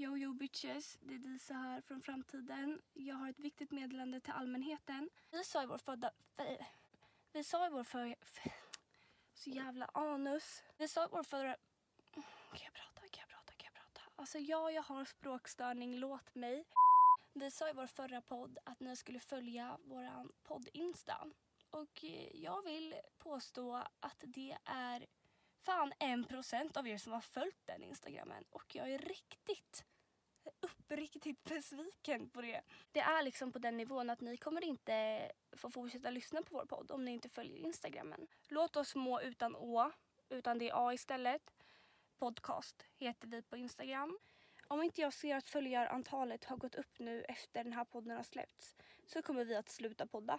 Yo yo bitches, det är Disa här från framtiden. Jag har ett viktigt meddelande till allmänheten. Vi sa i vår födda... Vi sa i vår för... Så jävla anus. Vi sa i vår förra... Kan jag prata? Kan jag prata? Kan jag prata? Alltså ja, jag har språkstörning, låt mig. Vi sa i vår förra podd att ni skulle följa våran podd-insta. Och eh, jag vill påstå att det är fan en procent av er som har följt den instagrammen. Och jag är riktigt, uppriktigt besviken på det. Det är liksom på den nivån att ni kommer inte få fortsätta lyssna på vår podd om ni inte följer instagrammen. Låt oss må utan å, utan det är a istället. Podcast heter vi på instagram. Om inte jag ser att följarantalet har gått upp nu efter den här podden har släppts så kommer vi att sluta podda.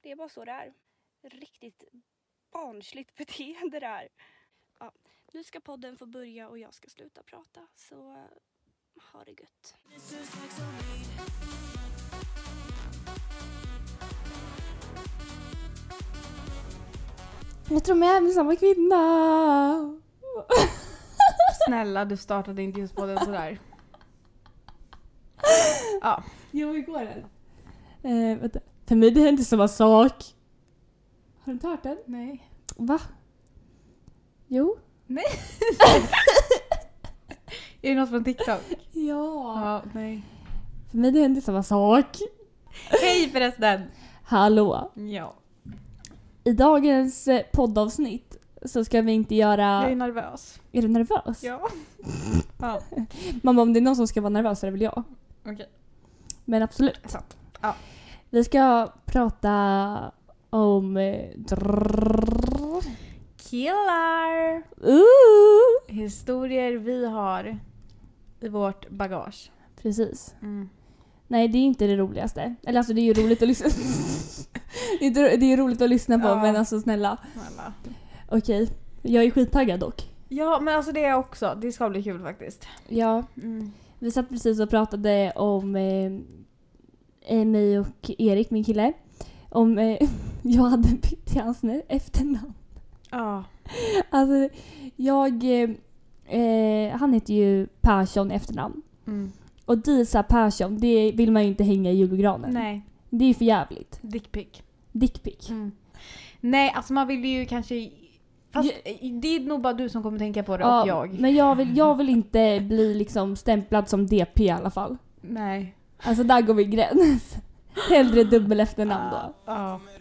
Det är bara så det är. Riktigt barnsligt beteende det här. Ja, nu ska podden få börja och jag ska sluta prata. Så ha det gött. Jag tror med med samma kvinna. Snälla, du startade inte just podden sådär. Ja. Jo, igår den. Eh, vänta. För mig det hände samma sak. Har du inte hört den? Nej. Va? Jo. Är det något från TikTok? Ja. Ja, nej. För mig det hände samma sak. Hej förresten! Hallå. Ja. I dagens eh, poddavsnitt så ska vi inte göra... Jag är nervös. Är du nervös? Ja. Ja, Mamma, om det är någon som ska vara nervös så är det väl jag. okej. Men absolut. Sant. Ja. Vi ska prata om... eh, drrrr. Killar! Uh! Historier vi har i vårt bagage. Precis. Mm. Nej, det är inte det roligaste. Eller alltså det är ju roligt att lyssna Det är ju roligt att lyssna på Ja. men alltså snälla. Snälla. Okej. Jag är skittaggad dock. Ja, men alltså det är jag också. Det ska bli kul faktiskt. Ja, Mm. vi satt precis och pratade om eh, mig och Erik, min kille. Om eh, jag hade bytt till hans efternamn. Ja. Alltså, jag... Eh, eh, han heter ju Persson efternamn. Mm. Och Disa Persson, det vill man ju inte hänga i julgranen. Nej. Det är ju för jävligt. Dickpic. Dickpic. Mm. Nej, alltså man vill ju kanske... Fast det är nog bara du som kommer tänka på det och jag. Men jag vill, jag vill inte bli liksom stämplad som DP i alla fall. Nej. Alltså där går vi gräns. Hellre dubbel efternamn då. Ja. aldrig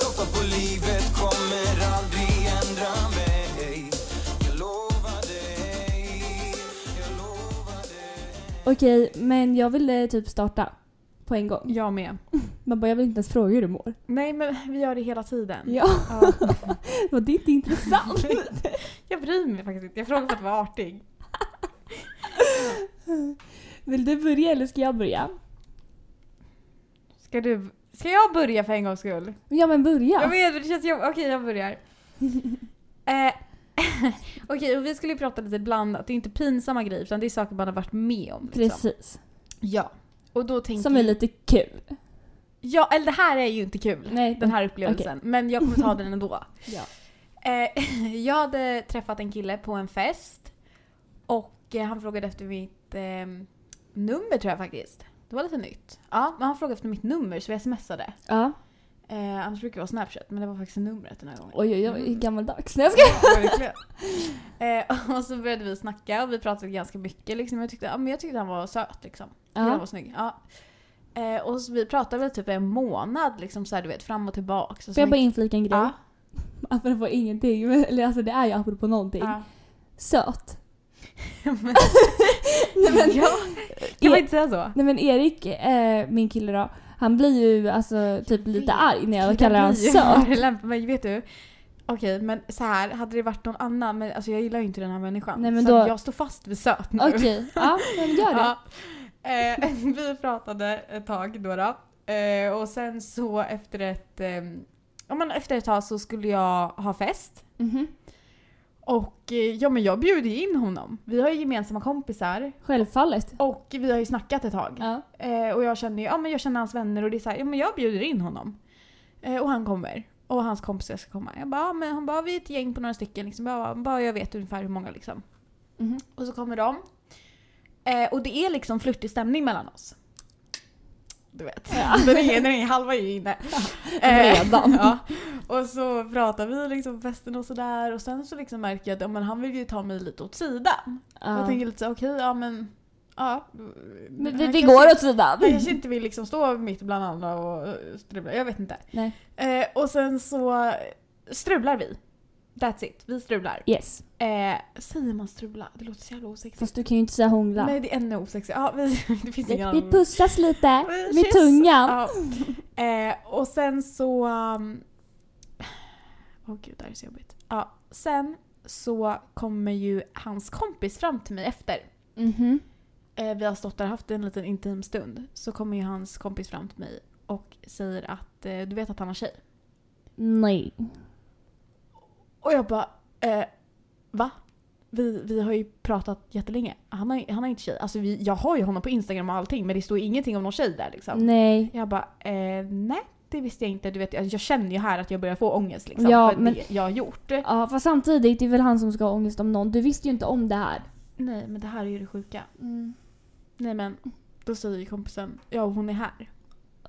Jag soffar på livet, kommer aldrig ändra mig Jag lovar dig, jag lovar dig Okej, men jag ville typ starta på en gång. Jag med. Man bara, jag vill inte ens fråga hur du mår. Nej, men vi gör det hela tiden. Ja, Ja. det är inte intressant. Jag bryr mig faktiskt inte. Jag frågar för att vara artig. Vill du börja eller ska jag börja? Ska du... Ska jag börja för en gångs skull? Ja men börja. Jag vet, det känns jobbigt. Okej, jag börjar. eh, Okej, och vi skulle ju prata lite blandat. Det är inte pinsamma grejer utan det är saker man har varit med om. Liksom. Precis. Ja. Och då tänker Som är lite kul. Ja, eller det här är ju inte kul. Nej, Den här upplevelsen. Men jag kommer ta den ändå. Ja. Eh, jag hade träffat en kille på en fest. Och eh, han frågade efter mitt eh, nummer tror jag faktiskt. Det var lite nytt. Ja, men han frågade efter mitt nummer så vi smsade. Ja. Eh, annars brukar det vara Snapchat, men det var faktiskt numret den här gången. Oj oj oj, Mm. gammaldags. Nej jag ska. Ja, eh, och så började vi snacka och vi pratade ganska mycket. Liksom. Jag, tyckte, ja, men jag tyckte han var söt. Liksom. Ja. Han var snygg. Ja. Eh, och så vi pratade väl typ en månad liksom, så här, du vet, fram och tillbaka. Får jag bara inflika en grej? Ja. Apropå ingenting, men, eller alltså det är ju apropå någonting. Ja. Söt. men, Nej men, ja. Kan man E- inte säga så? nej men Erik, eh, min kille då, han blir ju alltså typ lite arg när jag kallar honom söt. Men vet du? Okej, men så här hade det varit någon annan, men alltså jag gillar ju inte den här människan. Nej, men så då- jag står fast vid söt nu. Okej, ja men gör det. Ja. Eh, vi pratade ett tag då. då. Eh, och sen så efter ett, eh, men efter ett tag så skulle jag ha fest. Mhm. Och eh, ja men jag bjuder ju in honom. Vi har ju gemensamma kompisar Självfallet. och vi har ju snackat ett tag. Ja. Eh, och jag känner ju, ja men jag känner hans vänner och det är så här, ja men jag bjuder in honom. Eh, och han kommer. Och hans kompisar ska komma. Jag bara, ja, men han bara, vi är ett gäng på några stycken. Liksom. Jag bara, bara, jag vet ungefär hur många liksom. Mhm. Och så kommer de. Eh, och det är liksom flörtig stämning mellan oss. Du vet. Den, är, den är halva är ju inne. Eh, Redan. ja. Och så pratar vi liksom festen och sådär. Och sen så liksom märker jag att ja, men han vill ju ta mig lite åt sidan. Ja. Jag tänker lite så okej, ja men... Ja. Men vi, vi kanske- går åt sidan. Han kanske inte vill liksom stå mitt bland andra och eh, strula. Jag vet inte. Eh, och sen så strular vi. That's it. Vi strular. Yes. Eh, säger man strula? Det låter så jävla osexigt. Fast du kan ju inte säga hångla. Nej, det är ännu osexigt. Ja, vi, det finns ingen vi, vi pussas lite med tungan. Ja. Eh, och sen så... um, Åh gud, det här är så jobbigt. Ja, sen så kommer ju hans kompis fram till mig efter. Mhm. Eh, vi har stått där och haft en liten intim stund. Så kommer ju hans kompis fram till mig och säger att eh, du vet att han har tjej. Nej. Och jag bara, eh, va? Vi, vi har ju pratat jättelänge. Han har, han har inte tjej. Alltså vi, jag har ju honom på Instagram och allting men det står ingenting om någon tjej där liksom. Nej. Jag bara, eh, nej det visste jag inte. Du vet, jag, jag känner ju här att jag börjar få ångest liksom, Ja, för men- det jag har gjort. Ja, fast samtidigt, det är väl han som ska ha ångest om någon. Du visste ju inte om det här. Nej men det här är ju det sjuka. Mm. Nej men, då säger ju kompisen, ja hon är här.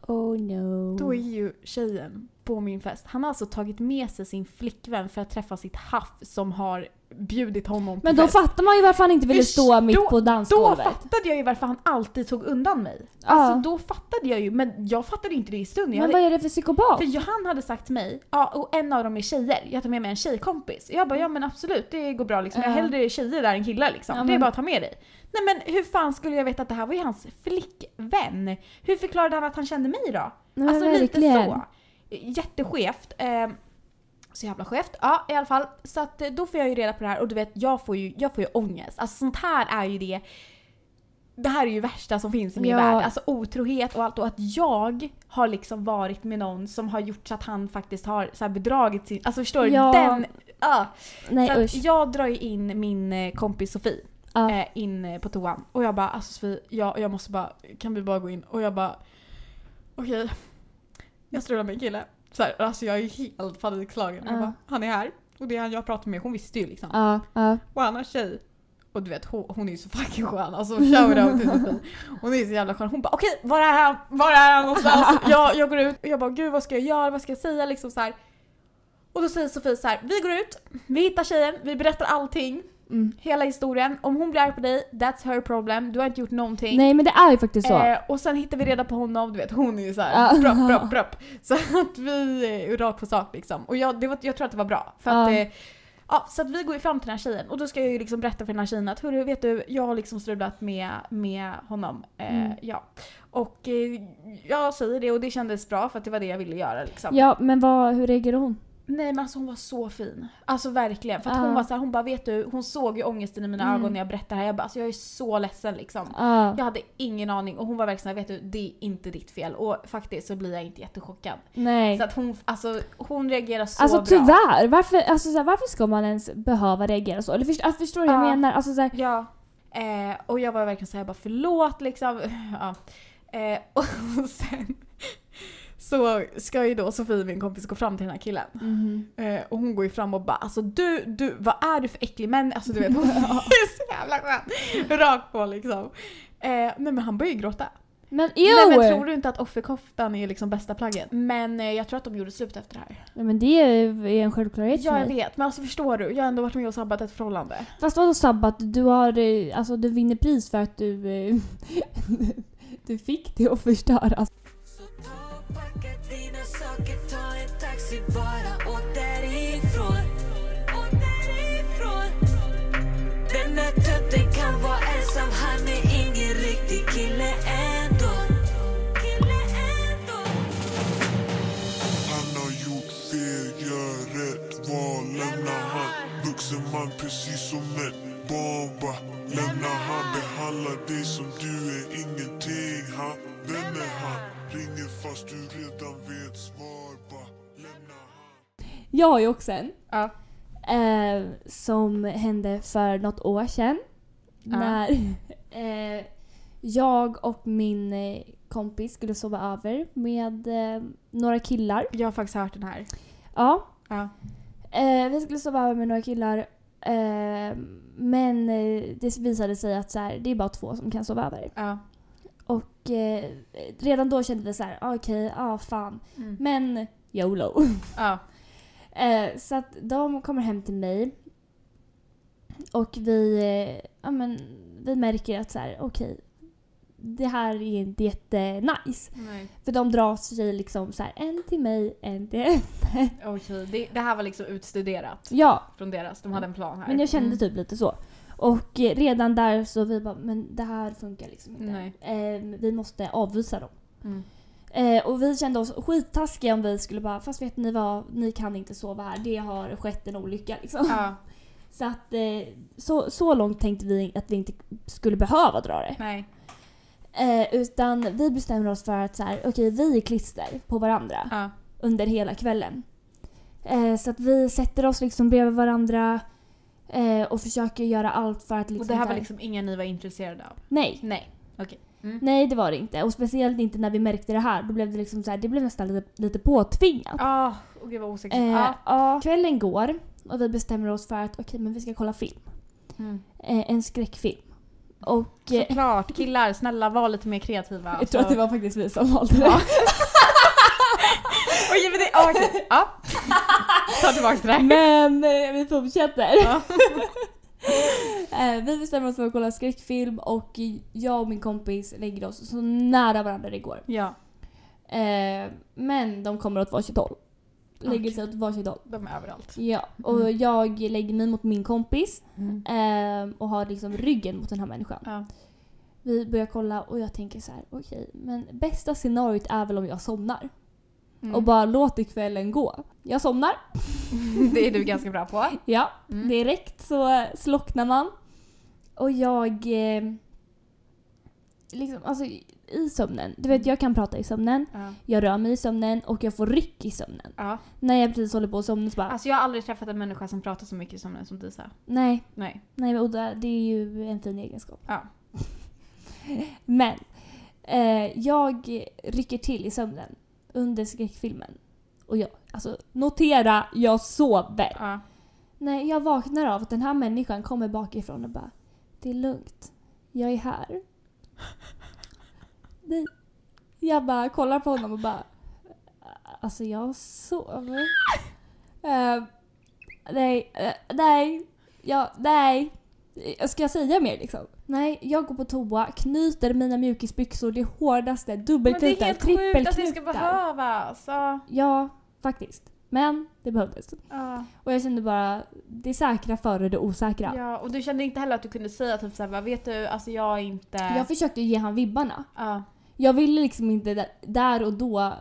Oh no. Då är ju tjejen på min fest. Han har alltså tagit med sig sin flickvän för att träffa sitt haff som har bjudit honom på Men då fest. fattar man ju varför han inte ville Förstå- stå mitt på Då dansgolvet. fattade jag ju varför han alltid tog undan mig. Ja. Alltså då fattade jag ju, men jag fattade inte det i stunden. Men hade, vad är det för psykopat? för han hade sagt till mig, ja och en av dem är tjejer, jag tar med mig en tjejkompis. Jag bara ja men absolut det går bra liksom. Jag Ja. hellre tjejer där än killar liksom. Ja, Det är men- bara att ta med dig. Nej men hur fan skulle jag veta att det här var ju hans flickvän? Hur förklarade han att han kände mig då? Nej, alltså lite verkligen. så. Jätteskevt. Eh, så jävla skevt. Ja i alla fall. Så att eh, då får jag ju reda på det här och du vet jag får ju, jag får ju ångest. Alltså sånt här är ju det det här är ju värsta som finns i min Ja. värld. Alltså otrohet och allt. Och att jag har liksom varit med någon som har gjort så att han faktiskt har så bedragit sin... Alltså förstår du? Ja. Den... ah. Nej Så att usch. jag drar ju in min eh, kompis Sofie Ja. eh, in eh, på toan. Och jag bara alltså Sofie, jag, jag måste bara, kan vi bara gå in? Och jag bara okej. Jag strular med en kille. Så här, alltså jag är helt panikslagen. Bara, han är här. Och det är han jag pratar med, hon visste ju liksom. Ja, ja. Och han har tjej. Och du vet hon, hon är ju så fucking skön. Alltså shoutout till Sofie. Hon är så jävla skön. Hon bara okej var är han? Var är han någonstans? jag, jag går ut och jag bara gud vad ska jag göra? Vad ska jag säga? Liksom så här. Och då säger Sofie så här, vi går ut, vi hittar tjejen, vi berättar allting. Mm. Hela historien. Om hon blir arg på dig, that's her problem. Du har inte gjort någonting. Nej men det är ju faktiskt så. Eh, och sen hittar vi reda på honom, du vet hon är ju såhär propp, propp, propp. Så att vi är rakt på sak liksom. Och jag, det var, jag tror att det var bra. För att, eh, ja, så att vi går ju fram till den här tjejen och då ska jag ju liksom berätta för den här tjejen att hörru vet du, jag har liksom strulat med, med honom. Eh, Mm. Ja. Och eh, jag säger det och det kändes bra för att det var det jag ville göra liksom. Ja men vad, hur reagerar hon? Nej men alltså hon var så fin. Alltså verkligen. För att Ja. hon var så här, hon bara vet du, hon såg ju ångesten i mina Mm. ögon när jag berättade det här. Jag bara alltså jag är så ledsen liksom. Ja. Jag hade ingen aning och hon var verkligen såhär, vet du det är inte ditt fel. Och faktiskt så blir jag inte jättechockad. Nej. Så att hon, alltså, hon reagerar så Alltså bra. tyvärr, varför, alltså, så här, varför ska man ens behöva reagera så? Eller först, alltså, förstår du vad jag Ja. menar? Alltså, så här, Ja. Eh, och jag var verkligen såhär, jag bara förlåt liksom. ja. eh, och sen så ska ju då Sofie, min kompis, gå fram till den här killen. mhm. Eh, och hon går ju fram och bara alltså du, du, vad är du för äcklig människa? Alltså du vet, hon är så jävla skön. Rakt på liksom. Eh, nej men han börjar ju gråta. Men Nej men tror du inte att offerkoftan är liksom bästa plagget? Men eh, jag tror att de gjorde slut efter det här. Ja, men det är en självklarhet Ja jag vet, men alltså förstår du? Jag har ändå varit med och sabbat ett förhållande. Fast vadå sabbat? Du har, eh, alltså du vinner pris för att du, eh, du fick det att förstöra. Vi bara åt därifrån Åt därifrån Den där tutten kan vara ensam, han är ingen riktig kille ändå. Kille ändå. Han har gjort fel, gör rätt val Lämna han, vuxen man precis som ett barn bara Lämna han, behandlar dig som du är ingenting. Han Vem är han? Ringer fast du redan vet svar bara jag har ju också en. Ja. Eh, som hände för något år sedan. Ja. När eh, Jag och min eh, kompis skulle sova över med eh, några killar. Jag har faktiskt hört den här. Ja. Ja. Eh, vi skulle sova över med några killar. Eh, men det visade sig att så här, det är bara två som kan sova över. Ja. Och redan då kände vi så här, ah, okej, ja ah, fan. Mm. Men YOLO. Ja. Eh, så att de kommer hem till mig. Och vi, eh, ja, men, vi märker att så här, okej, det här är inte jättenice. Nej. För de drar sig liksom så här, en till mig, en till Okej, det, det här var liksom utstuderat Ja, från deras. De hade en plan här. men jag kände Mm. typ lite så. Och eh, redan där så vi bara, men det här funkar liksom inte. Nej. Eh, vi måste avvisa dem. Mm. Eh, och vi kände oss skittaskiga om vi skulle bara, fast vet ni vad, ni kan inte sova här. Det har skett en olycka liksom. Ja, Så att eh, så, så långt tänkte vi att vi inte skulle behöva dra det. nej. Eh, utan vi bestämmer oss för att så här, okej vi är klister på varandra Ja. under hela kvällen. Eh, så att vi sätter oss liksom bredvid varandra eh, och försöker göra allt för att liksom... Och det här var liksom ingen ni var intresserade av? Nej. Nej. Okej. Mm. Nej det var det inte. Och speciellt inte när vi märkte det här. Då blev det liksom så här, det blev nästan lite, lite påtvingat. Ah, och gud vad osäkert. Eh, Ja. ja. Kvällen går och vi bestämmer oss för att okej men vi ska kolla film. Mm. Eh, en skräckfilm. Och... Eh, Såklart, killar snälla var lite mer kreativa. jag tror att det var faktiskt vi som valde det. Ja. Oj, men det... ah, okej. Ja. Ta tillbaka det. Men eh, vi fortsätter. Ja. Eh, vi bestämmer oss för att kolla skräckfilm och jag och min kompis lägger oss så nära varandra det går. Ja, Eh, men de kommer åt varsitt håll. Lägger Okej. sig åt varsitt håll. de är överallt. Ja, och Mm. jag lägger mig mot min kompis Mm. eh, och har liksom ryggen mot den här människan. Ja. Vi börjar kolla och jag tänker så här: okej, men bästa scenariot är väl om jag somnar. Mm. Och bara låter kvällen gå. Jag somnar. Det är du ganska bra på. Ja, Mm. direkt så slocknar man. Och jag... Eh, liksom, alltså i sömnen. Du vet, jag kan prata i sömnen. Ja. Jag rör mig i sömnen och jag får ryck i sömnen. Ja. När jag precis håller på att somna så bara... Alltså jag har aldrig träffat en människa som pratar så mycket som den som Disa. nej, Nej. nej Oda, det är ju en fin egenskap. Ja. Men eh, jag rycker till i sömnen under skräckfilmen. Och jag, alltså notera, jag sover. Ja. Nej, jag vaknar av att den här människan kommer bakifrån och bara Det är lugnt. Jag är här. Jag bara kollar på honom och bara Alltså jag sover. Uh, nej, eh, nej. Ja, nej. Ska jag säga mer liksom? Nej, jag går på toa, knyter mina mjukisbyxor det hårdaste, Men det är dubbelknutar, helt sjukt att det ska trippelknutar. behövas. Ja, faktiskt. Men det behövdes. Ja. Och jag kände bara, det säkra före det osäkra. ja. Och du kände inte heller att du kunde säga typ såhär, vet du, alltså jag är inte... Jag försökte ge han vibbarna. Ja. Jag ville liksom inte där, där och då...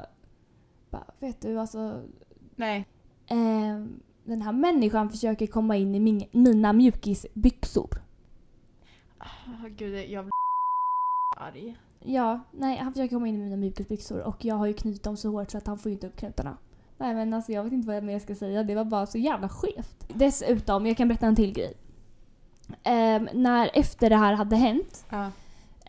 Bara, vet du, alltså... Nej. Eh, den här människan försöker komma in i min, mina mjukisbyxor. Oh, gud, jag blir arg. Ja, nej, han försöker komma in i mina mjukisbyxor och jag har ju knutit dem så hårt så att han får ju inte upp knutarna. Nej men alltså jag vet inte vad jag ska säga, det var bara så jävla skevt. Dessutom, jag kan berätta en till grej. Ehm, när efter det här hade hänt Ja.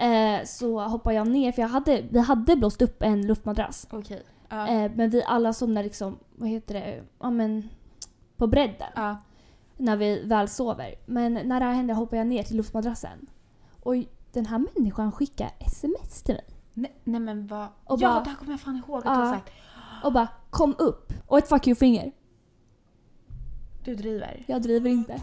eh, så hoppade jag ner för jag hade, vi hade blåst upp en luftmadrass. Okej. Ja. Eh, men vi alla somnar liksom, vad heter det, ja men på bredden. ja. När vi väl sover. Men när det här hände hoppade jag ner till luftmadrassen. Och den här människan skickar sms till mig. Nej, nej men vad... Och ja, bara- det här kommer jag fan ihåg att du har sagt. Och bara kom upp. Och ett fuck you-finger. Du driver. Jag driver inte.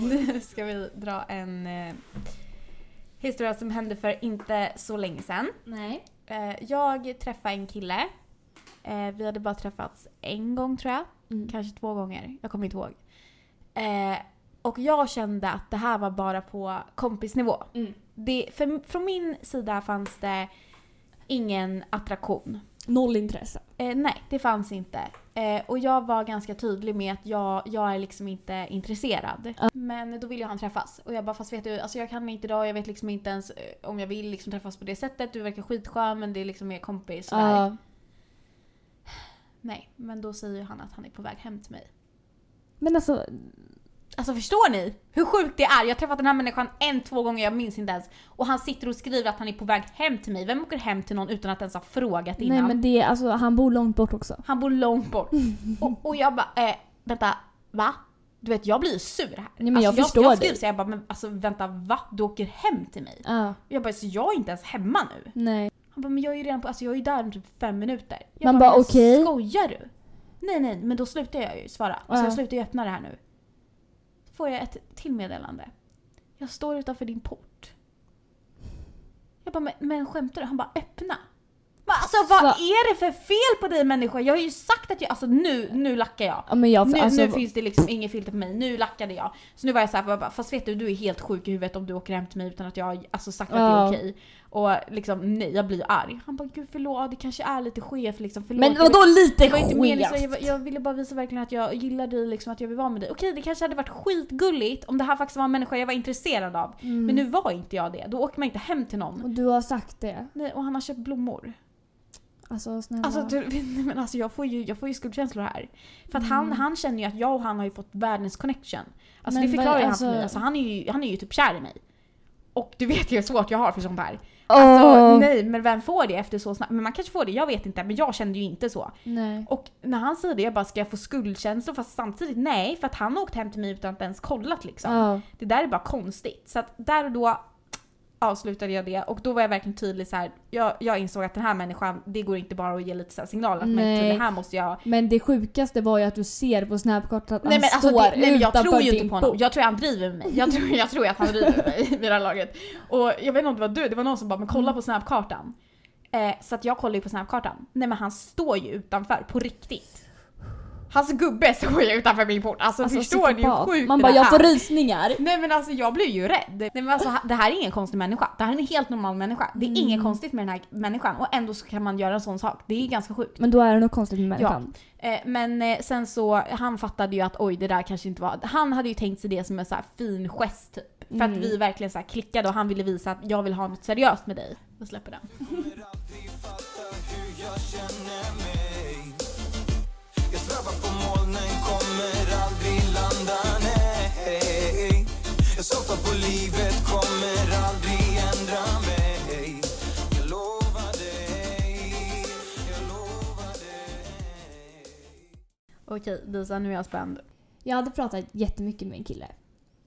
nu ska vi dra en eh, historia som hände för inte så länge sedan. Nej. Eh, jag träffade en kille. Eh, vi hade bara träffats en gång tror jag. Mm. Kanske två gånger. Jag kommer inte ihåg. Eh, och jag kände att det här var bara på kompisnivå. Mm. Det, för, från min sida fanns det ingen attraktion. Noll intresse. Eh, nej, det fanns inte. Eh, och jag var ganska tydlig med att jag, jag är liksom inte intresserad. Ja. Men då ville han träffas. Och jag bara, fast vet du, alltså jag kan inte idag, jag vet liksom inte ens eh, om jag vill liksom träffas på det sättet. Du verkar skitskön men det är liksom mer kompis sådär. Ja. Nej, men då säger han att han är på väg hem till mig. Men alltså, Alltså förstår ni hur sjukt det är? Jag har träffat den här människan en, två gånger, jag minns inte ens. Och han sitter och skriver att han är på väg hem till mig. Vem åker hem till någon utan att ens ha frågat innan? nej men det, alltså han bor långt bort också. Han bor långt bort. och, och jag bara, eh, vänta, va? Du vet jag blir ju sur här. Nej, men jag alltså, förstår jag, jag skriver så jag bara, men alltså vänta va? Du åker hem till mig? Ja, Jag bara, så jag är inte ens hemma nu. nej. Han bara, men jag är ju redan på, alltså jag är ju där om typ fem minuter. Jag Man bara, men okej. skojar du? Nej nej, men då slutar jag ju svara. Så Ja. jag slutar ju öppna det här nu. Så får jag ett till meddelande. Jag står utanför din port. Jag bara, men, men skämtar du? Han bara, öppna. Men Alltså vad Va? är det för fel på dig människa? Jag har ju sagt att jag, alltså nu, nu lackar jag. Ja, men jag, Nu, alltså, nu finns det liksom inget filter på mig, nu lackade jag. Så nu var jag såhär, bara, fast vet du, du är helt sjuk i huvudet om du åker hem till mig utan att jag har alltså, sagt att det Ja. är okej. Och liksom nej, jag blir arg. Han bara, gud förlåt, det kanske är lite skevt liksom. Förlåt, men vadå lite skevt? jag, jag ville bara visa verkligen att jag gillar dig, liksom, att jag vill vara med dig. Okej, det kanske hade varit skitgulligt om det här faktiskt var en människa jag var intresserad av. Mm. Men nu var inte jag det. Då åker man inte hem till någon. Och du har sagt det. Nej, och han har köpt blommor. Alltså snälla. Alltså, du, men alltså jag, får ju, jag får ju skuldkänslor här. För att han, Mm. han känner ju att jag och han har ju fått världens connection. Alltså Men det förklarar ju han alltså- för mig. Alltså, han, är ju, han är ju typ kär i mig. Och du vet ju hur svårt jag har för sånt här. Alltså nej, men vem får det efter så snabbt? Men man kanske får det, jag vet inte. Men jag kände ju inte så. nej. Och när han säger det, jag bara ska jag få skuldkänslor? Fast samtidigt nej, för att han har åkt hem till mig utan att ens kollat liksom. Ja. Det där är bara konstigt. Så att där och då avslutade jag det och då var jag verkligen tydlig så här. Jag, jag insåg att den här människan, det går inte bara att ge lite så signaler att men Nej. det här måste jag... Men det sjukaste var ju att du ser på snapkartan att Nej han men alltså står det, nej, men jag tror ju inte på honom. Jag tror han driver med mig. Jag tror, jag tror att han driver med mig vid det här laget. Och jag vet inte om det var du, det var någon som bara men kolla på snapkartan. Eh, så att jag kollar ju på snapkartan. Nej men han står ju utanför på riktigt. Hans gubbe står ju utanför min port. Alltså, Alltså, förstår ni hur sjukt Man bara, jag får rysningar. Nej men alltså jag blir ju rädd. Nej men alltså det här är ingen konstig människa. Det här är en helt normal människa. Det är Mm. inget konstigt med den här människan och ändå så kan man göra en sån sak. Det är ganska sjukt. Men då är det något konstigt med människan. Eh, men eh, sen så, han fattade ju att oj det där kanske inte var, han hade ju tänkt sig det som en så här fin gest typ. För Mm. att vi verkligen så här klickade och han ville visa att jag vill ha något seriöst med dig. Jag släpper den. Okej Disa, nu är jag spänd. Jag hade pratat jättemycket med en kille.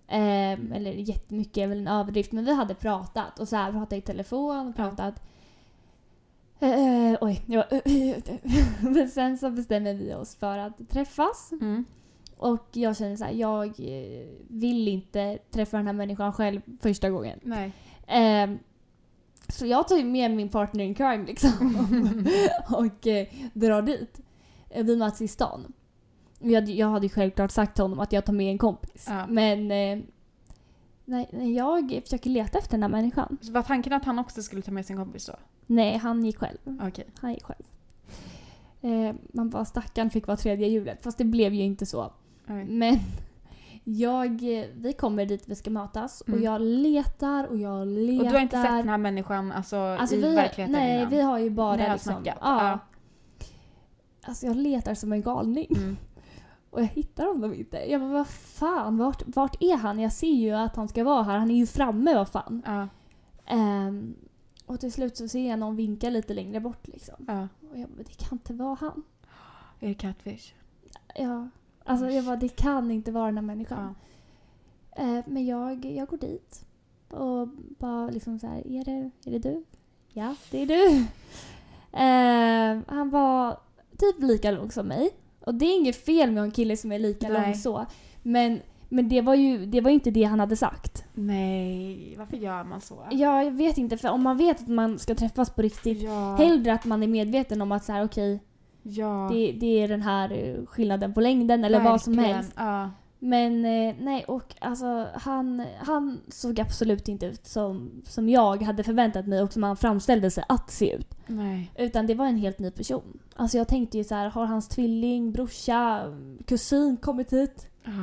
Ehm, eller jättemycket är väl en överdrift, men vi hade pratat. Och så här pratat i telefon och pratat. Eh, oj, ja. men sen så bestämmer vi oss för att träffas. Mm. Och jag känner så här, jag eh, vill inte träffa den här människan själv första gången. Nej. Ehm, så jag tar ju med min partner in crime liksom. och eh, drar dit. Eh, Vi möts i stan. Jag hade, jag hade självklart sagt till honom att jag tar med en kompis. Ja. Men eh, nej, jag försöker leta efter den här människan. Så var tanken att han också skulle ta med sin kompis då? Nej, han gick själv. Okej. Han gick själv. Eh, man bara stackarn fick vara tredje hjulet. Fast det blev ju inte så. Okay. Men jag, eh, vi kommer dit vi ska mötas och Mm. jag letar och jag letar. Och du har inte sett den här människan alltså, Alltså i vi, verkligheten nej, innan? vi har ju bara har liksom... Ja. Ja. Alltså jag letar som en galning. Mm. Och jag hittar honom inte. Jag bara, vad fan, vart, vart är han? Jag ser ju att han ska vara här. Han är ju framme, vad fan. Ja. Ehm, och till slut så ser jag någon vinka lite längre bort liksom. Ja. Och jag bara, det kan inte vara han. Är det catfish? Ja. Alltså jag bara, det kan inte vara den här människan. Ja. Eh, men jag, jag går dit. Och bara liksom så här, är det, är det du? Ja, det är du. Eh, han var typ lika lång som mig. Och det är inget fel med en kille som är lika Nej. lång så. Men, men det var ju det var inte det han hade sagt. Nej, varför gör man så? Ja, jag vet inte. För om man vet att man ska träffas på riktigt. Ja. Hellre att man är medveten om att så här, okej, ja. det, det är den här skillnaden på längden eller vad som Verkligen. helst. Ja. Men eh, nej, och alltså han, han såg absolut inte ut som, som jag hade förväntat mig och som han framställde sig att se ut. Nej. Utan det var en helt ny person. Alltså jag tänkte ju så här, har hans tvilling, brorsa, kusin kommit hit?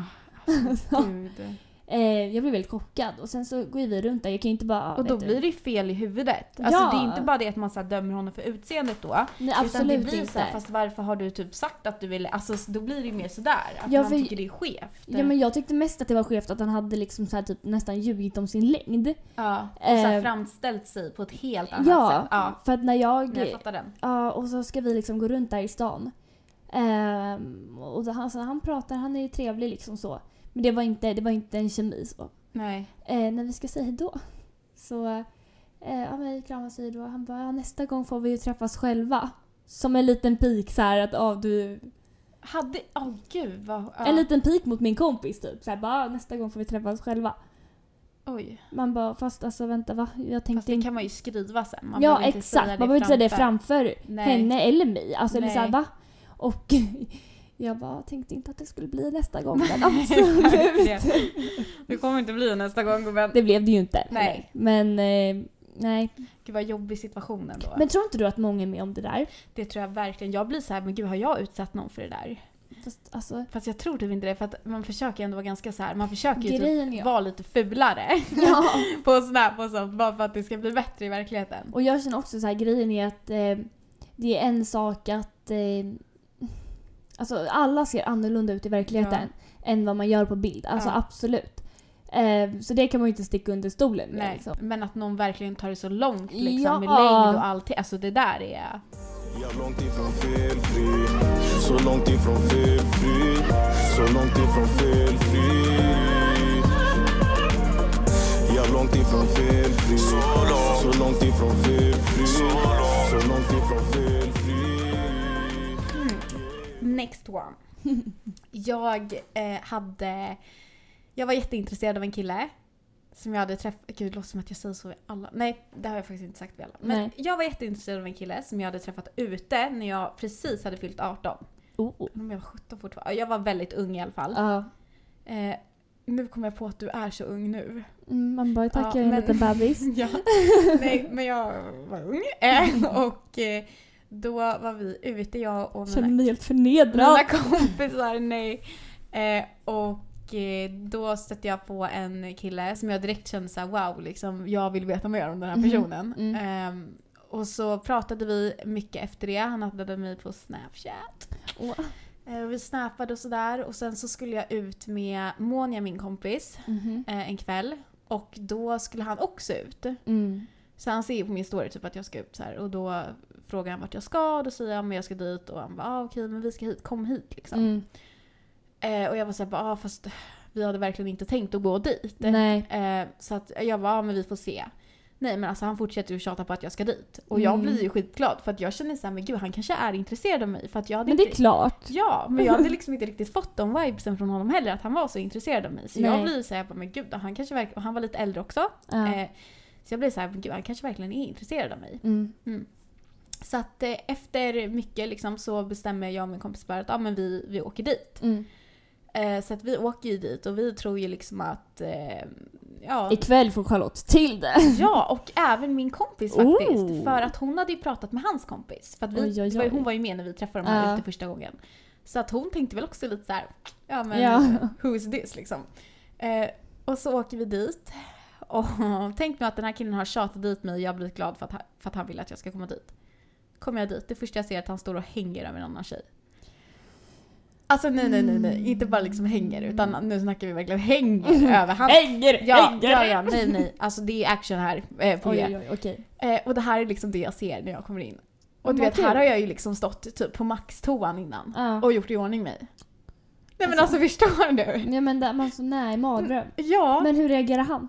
Alltså, gud. Eh, jag blev väldigt chockad och sen så går vi runt där, jag kan ju inte bara... Och då du. blir det ju fel i huvudet. Alltså Ja. det är inte bara det att man så dömer honom för utseendet då. Nej utan absolut det blir inte. så här, fast varför har du typ sagt att du ville... Alltså då blir det ju mer sådär. Att Ja, man för- tycker det är skevt. Ja men jag tyckte mest att det var skevt att han hade liksom så här typ nästan ljugit om sin längd. Ja, och så här Eh, framställt sig på ett helt annat Ja, sätt. Ja, för att när jag... jag fattar den. Ja, och så ska vi liksom gå runt där i stan. Ehm, och då, alltså, han pratar, han är ju trevlig liksom så. Men det var inte, det var inte en kemi så. Nej. Eh, när vi ska säga hejdå så eh, ja, men vi kramas hejdå. Han bara, ja, nästa gång får vi ju träffas själva. Som en liten pik så här att ja, du... Hade... Åh gud vad... Ja. En liten pik mot min kompis typ. Så här, bara, "Ja, nästa gång får vi träffas själva. Oj. Man bara, fast alltså vänta va? Jag Fast tänkte det inte... kan man ju skriva sen. Man ja exakt, man behöver inte säga det framför Nej. henne eller mig. Alltså eller så här, va? Och jag bara tänkte inte att det skulle bli nästa gång men absolut. Det kommer inte bli nästa gång gubben. det blev det ju inte. Nej. Men eh, nej. Gud vad jobbig situation ändå. Men tror inte du att många är med om det där? det tror jag verkligen. Jag blir så här, men gud har jag utsatt någon för det där? Fast alltså, Fast jag tror typ inte det för att man försöker ändå vara ganska så här. man försöker ju typ vara lite fulare ja. på Snap och sånt bara för att det ska bli bättre i verkligheten. Och jag känner också så här, grejen är att eh, det är en sak att eh, Alltså alla ser annorlunda ut i verkligheten än vad man gör på bild. Alltså Ja. absolut. Eh, så det kan man ju inte sticka under stolen med. Nej, Liksom. men att någon verkligen tar det så långt liksom Ja. med längd och allting. Alltså det där är... Jag långt ifrån felfri Så långt ifrån felfri Så långt ifrån felfri Jag långt ifrån felfri Så långt ifrån felfri Så långt ifrån felfri Next one. jag eh, hade... Jag var jätteintresserad av en kille. Som jag hade träffat... Gud, det låter som att jag säger så i alla... Nej, det har jag faktiskt inte sagt vid alla. Men Nej. jag var jätteintresserad av en kille som jag hade träffat ute när jag precis hade fyllt 18. Oh. Om jag var 17 fortfarande. Jag var väldigt ung i alla fall. Ja. Eh, nu kommer jag på att du är så ung nu. Mm, man bara tack, Ja, jag är en men- liten bebis. ja. Nej, men jag var ung. Eh, och eh, då var vi ute, jag och mina mig helt förnedrad. Mina kompisar, nej. Eh, och eh, då stötte jag på en kille som jag direkt kände såhär wow, liksom, jag vill veta mer om den här Mhm, personen. mm. Ehm, och så pratade vi mycket efter det. Han addade mig på Snapchat. Eh, och vi snappade och sådär. Och sen så skulle jag ut med Monja, min kompis, eh, en kväll. Och då skulle han också ut. Mm. Så han ser på min story typ att jag ska ut så här och då frågar han vart jag ska och då säger jag men jag ska dit och han bara ah, okej men vi ska hit, kom hit liksom. Mm. Eh, och jag var såhär ah, fast vi hade verkligen inte tänkt att gå dit. Eh, så att jag bara ah, men vi får se. Nej men alltså han fortsätter ju tjata på att jag ska dit. Och jag Mm. blir ju skitglad för att jag känner såhär men gud han kanske är intresserad av mig för att jag hade Men det är inte... klart. Ja, men jag hade liksom inte riktigt fått de vibesen från honom heller att han var så intresserad av mig. Så jag Nej. blir såhär men gud han kanske verkligen, och han var lite äldre också. Ja. Eh, så jag blev såhär men gud han kanske verkligen är intresserad av mig. Mm. Så att eh, efter mycket liksom, så bestämmer jag och min kompis bara att ah, men vi, vi åker dit. Mm. Eh, så att vi åker ju dit och vi tror ju liksom att... Eh, ja, Ikväll får Charlotte till det. ja, och även min kompis faktiskt. Oh. För att hon hade ju pratat med hans kompis. För att vi, Oj, oj, oj. hon var ju med när vi träffade dem här Ja. ute första gången. Så att hon tänkte väl också lite så här, ja men Ja. who is this liksom. Eh, och så åker vi dit. Och tänk mig att den här killen har tjatat dit mig och jag blir glad för att, han- för att han vill att jag ska komma dit. Kommer jag dit, det första jag ser är att han står och hänger över en annan tjej. Alltså nej nej nej nej, inte bara liksom hänger utan nu snackar vi verkligen hänger över. Han, Hänger! ja, hänger. ja, ja, nej nej. Alltså det är action här eh, på Oj, G. oj, okej. Eh, och det här är liksom det jag ser när jag kommer in. Och du vet, här har jag ju liksom stått typ på maxtoan innan Ja. och gjort i ordning mig. Nej men Alltså. alltså förstår du? Ja men där, man så nej, mardröm. Ja. Men hur reagerar han?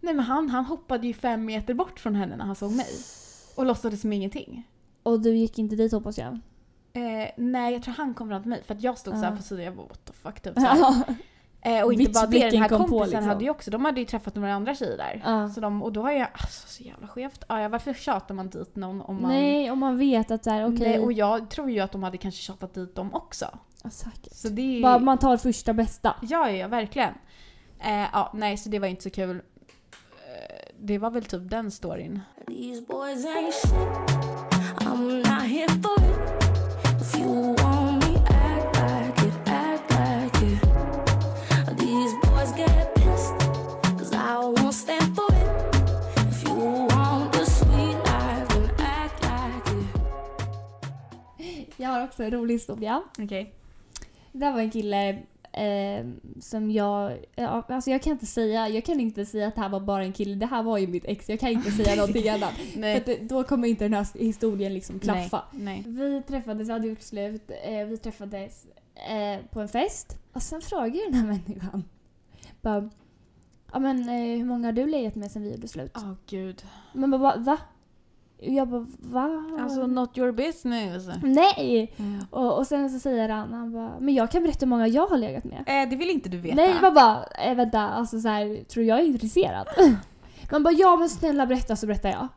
Nej men han, han hoppade ju fem meter bort från henne när han såg mig. Och låtsades som ingenting. Och du gick inte dit hoppas jag? Eh, nej jag tror han kom fram till mig för att jag stod så här Ja. på sidan och jag bara what the fuck typ så eh, Och inte bara det, den här kom på, kompisen liksom. hade ju också, de hade ju träffat några andra tjejer där. Ja. Så de, och då har jag, alltså så jävla skevt. Ah, ja, varför tjatar man dit någon om man... Nej, om man vet att så här, okej. Nej, och jag tror ju att de hade kanske tjatat dit dem också. Ja, säkert. Så det är Bara man tar första bästa. Ja, ja, verkligen. Eh, ja, nej, så det var inte så kul. Eh, det var väl typ den storyn. These boys ain't shit. Jag har också en rolig historia. Okej. Det där var en kille eh, som jag... Ja, alltså jag kan inte säga jag kan inte säga att det här var bara en kille. Det här var ju mitt ex. Jag kan inte säga någonting annat. För att det, då kommer inte den här historien liksom klaffa. Nej. Vi träffades, jag hade gjort slut. Eh, vi träffades eh, på en fest. Och sen frågade den här människan. Bara, ja men eh, hur många har du legat med sen vi gjorde slut? Åh gud. Men bara, va? Va? Jag bara, va? Alltså not your business. Nej! Mm. Och, och sen så säger han, han bara, men jag kan berätta hur många jag har legat med. Eh, det vill inte du veta. Nej, jag bara, äh, vänta, alltså så här, tror jag är intresserad? Man bara, ja men snälla berätta så berättar jag.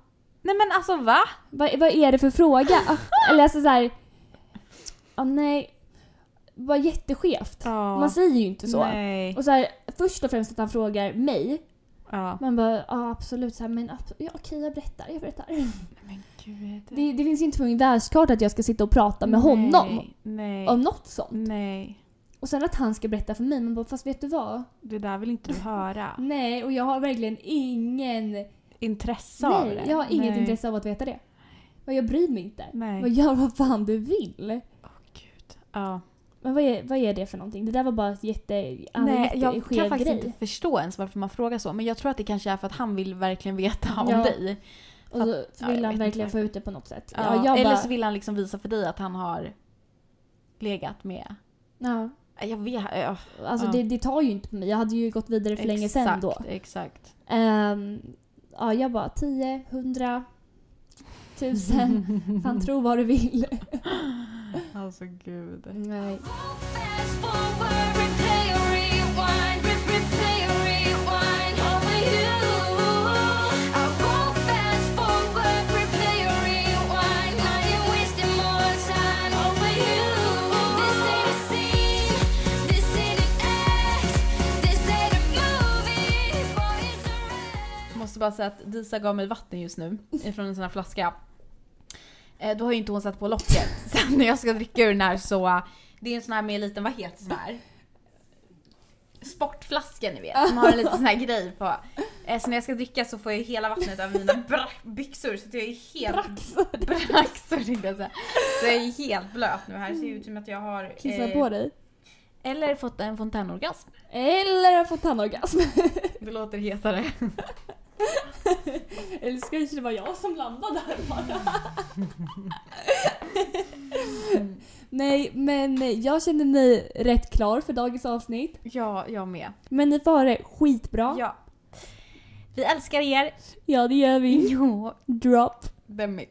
Nej men alltså va? Vad, vad är det för fråga? Eller alltså så här, ja nej, var jätteskevt. Ja. Man säger ju inte så. Nej. Och så här, först och främst att han frågar mig, Ja. man bara, ja absolut, så här, men ja, okej jag berättar, jag berättar. Men gud. Det, det finns ju inte på min världskarta att jag ska sitta och prata med Nej, honom Nej. om något sånt. Nej. Och sen att han ska berätta för mig, man bara, fast vet du vad? Det där vill inte du höra. Nej, och jag har verkligen ingen Intresse av det. Nej, jag har inget Nej. intresse av att veta det. Jag bryr mig inte. Nej. Och gör vad fan du vill. Åh gud. Ja. Men vad är, vad är det för någonting? Det där var bara ett jätte, Nej, jag kan faktiskt grej. inte förstå ens varför man frågar så. Men jag tror att det kanske är för att han vill verkligen veta om Ja. dig. Och så Ja, jag vill vet han verkligen få ut det på något sätt. Ja, Ja, eller bara, så vill han liksom visa för dig att han har legat med... ja, Jag vet... Ja. alltså Ja. det, det tar ju inte på mig. Jag hade ju gått vidare för länge sedan då. Exakt. Ehm, ja, jag bara 10, 100, 1000. Fan tro vad du vill. Alltså gud. Nej. Fast forward, replay or rewind, re- replay or rewind over you. I won't fast forward, replay or rewind. I ain't wasting more time over you. This ain't a scene, this ain't an act, this ain't a movie, boy it's a rap. Jag måste bara säga att Disa gav mig vatten just nu ifrån en sån här flaska. Eh, Då har ju inte hon satt på locket. Sen när jag ska dricka ur den här så... Det är en sån här med en liten, vad heter sån här? Sportflaska ni vet, som har en liten sån här grej på. Eh, Så när jag ska dricka så får jag hela vattnet av mina byxor så att jag är helt... Braxor. Braxor tänkte jag säga. Så jag är helt blöt nu här. Det ser ut som att jag har... Kissa eh, på dig. Eller fått en fontänorgasm. Eller har fått tandorgasm. Det låter hetare. Eller ska kanske det vara jag som landade där bara. Nej, men jag känner mig rätt klar för dagens avsnitt. Ja, jag med. Men ni får ha det skitbra. Ja. Vi älskar er. Ja, det gör vi. Ja. Drop. The mic.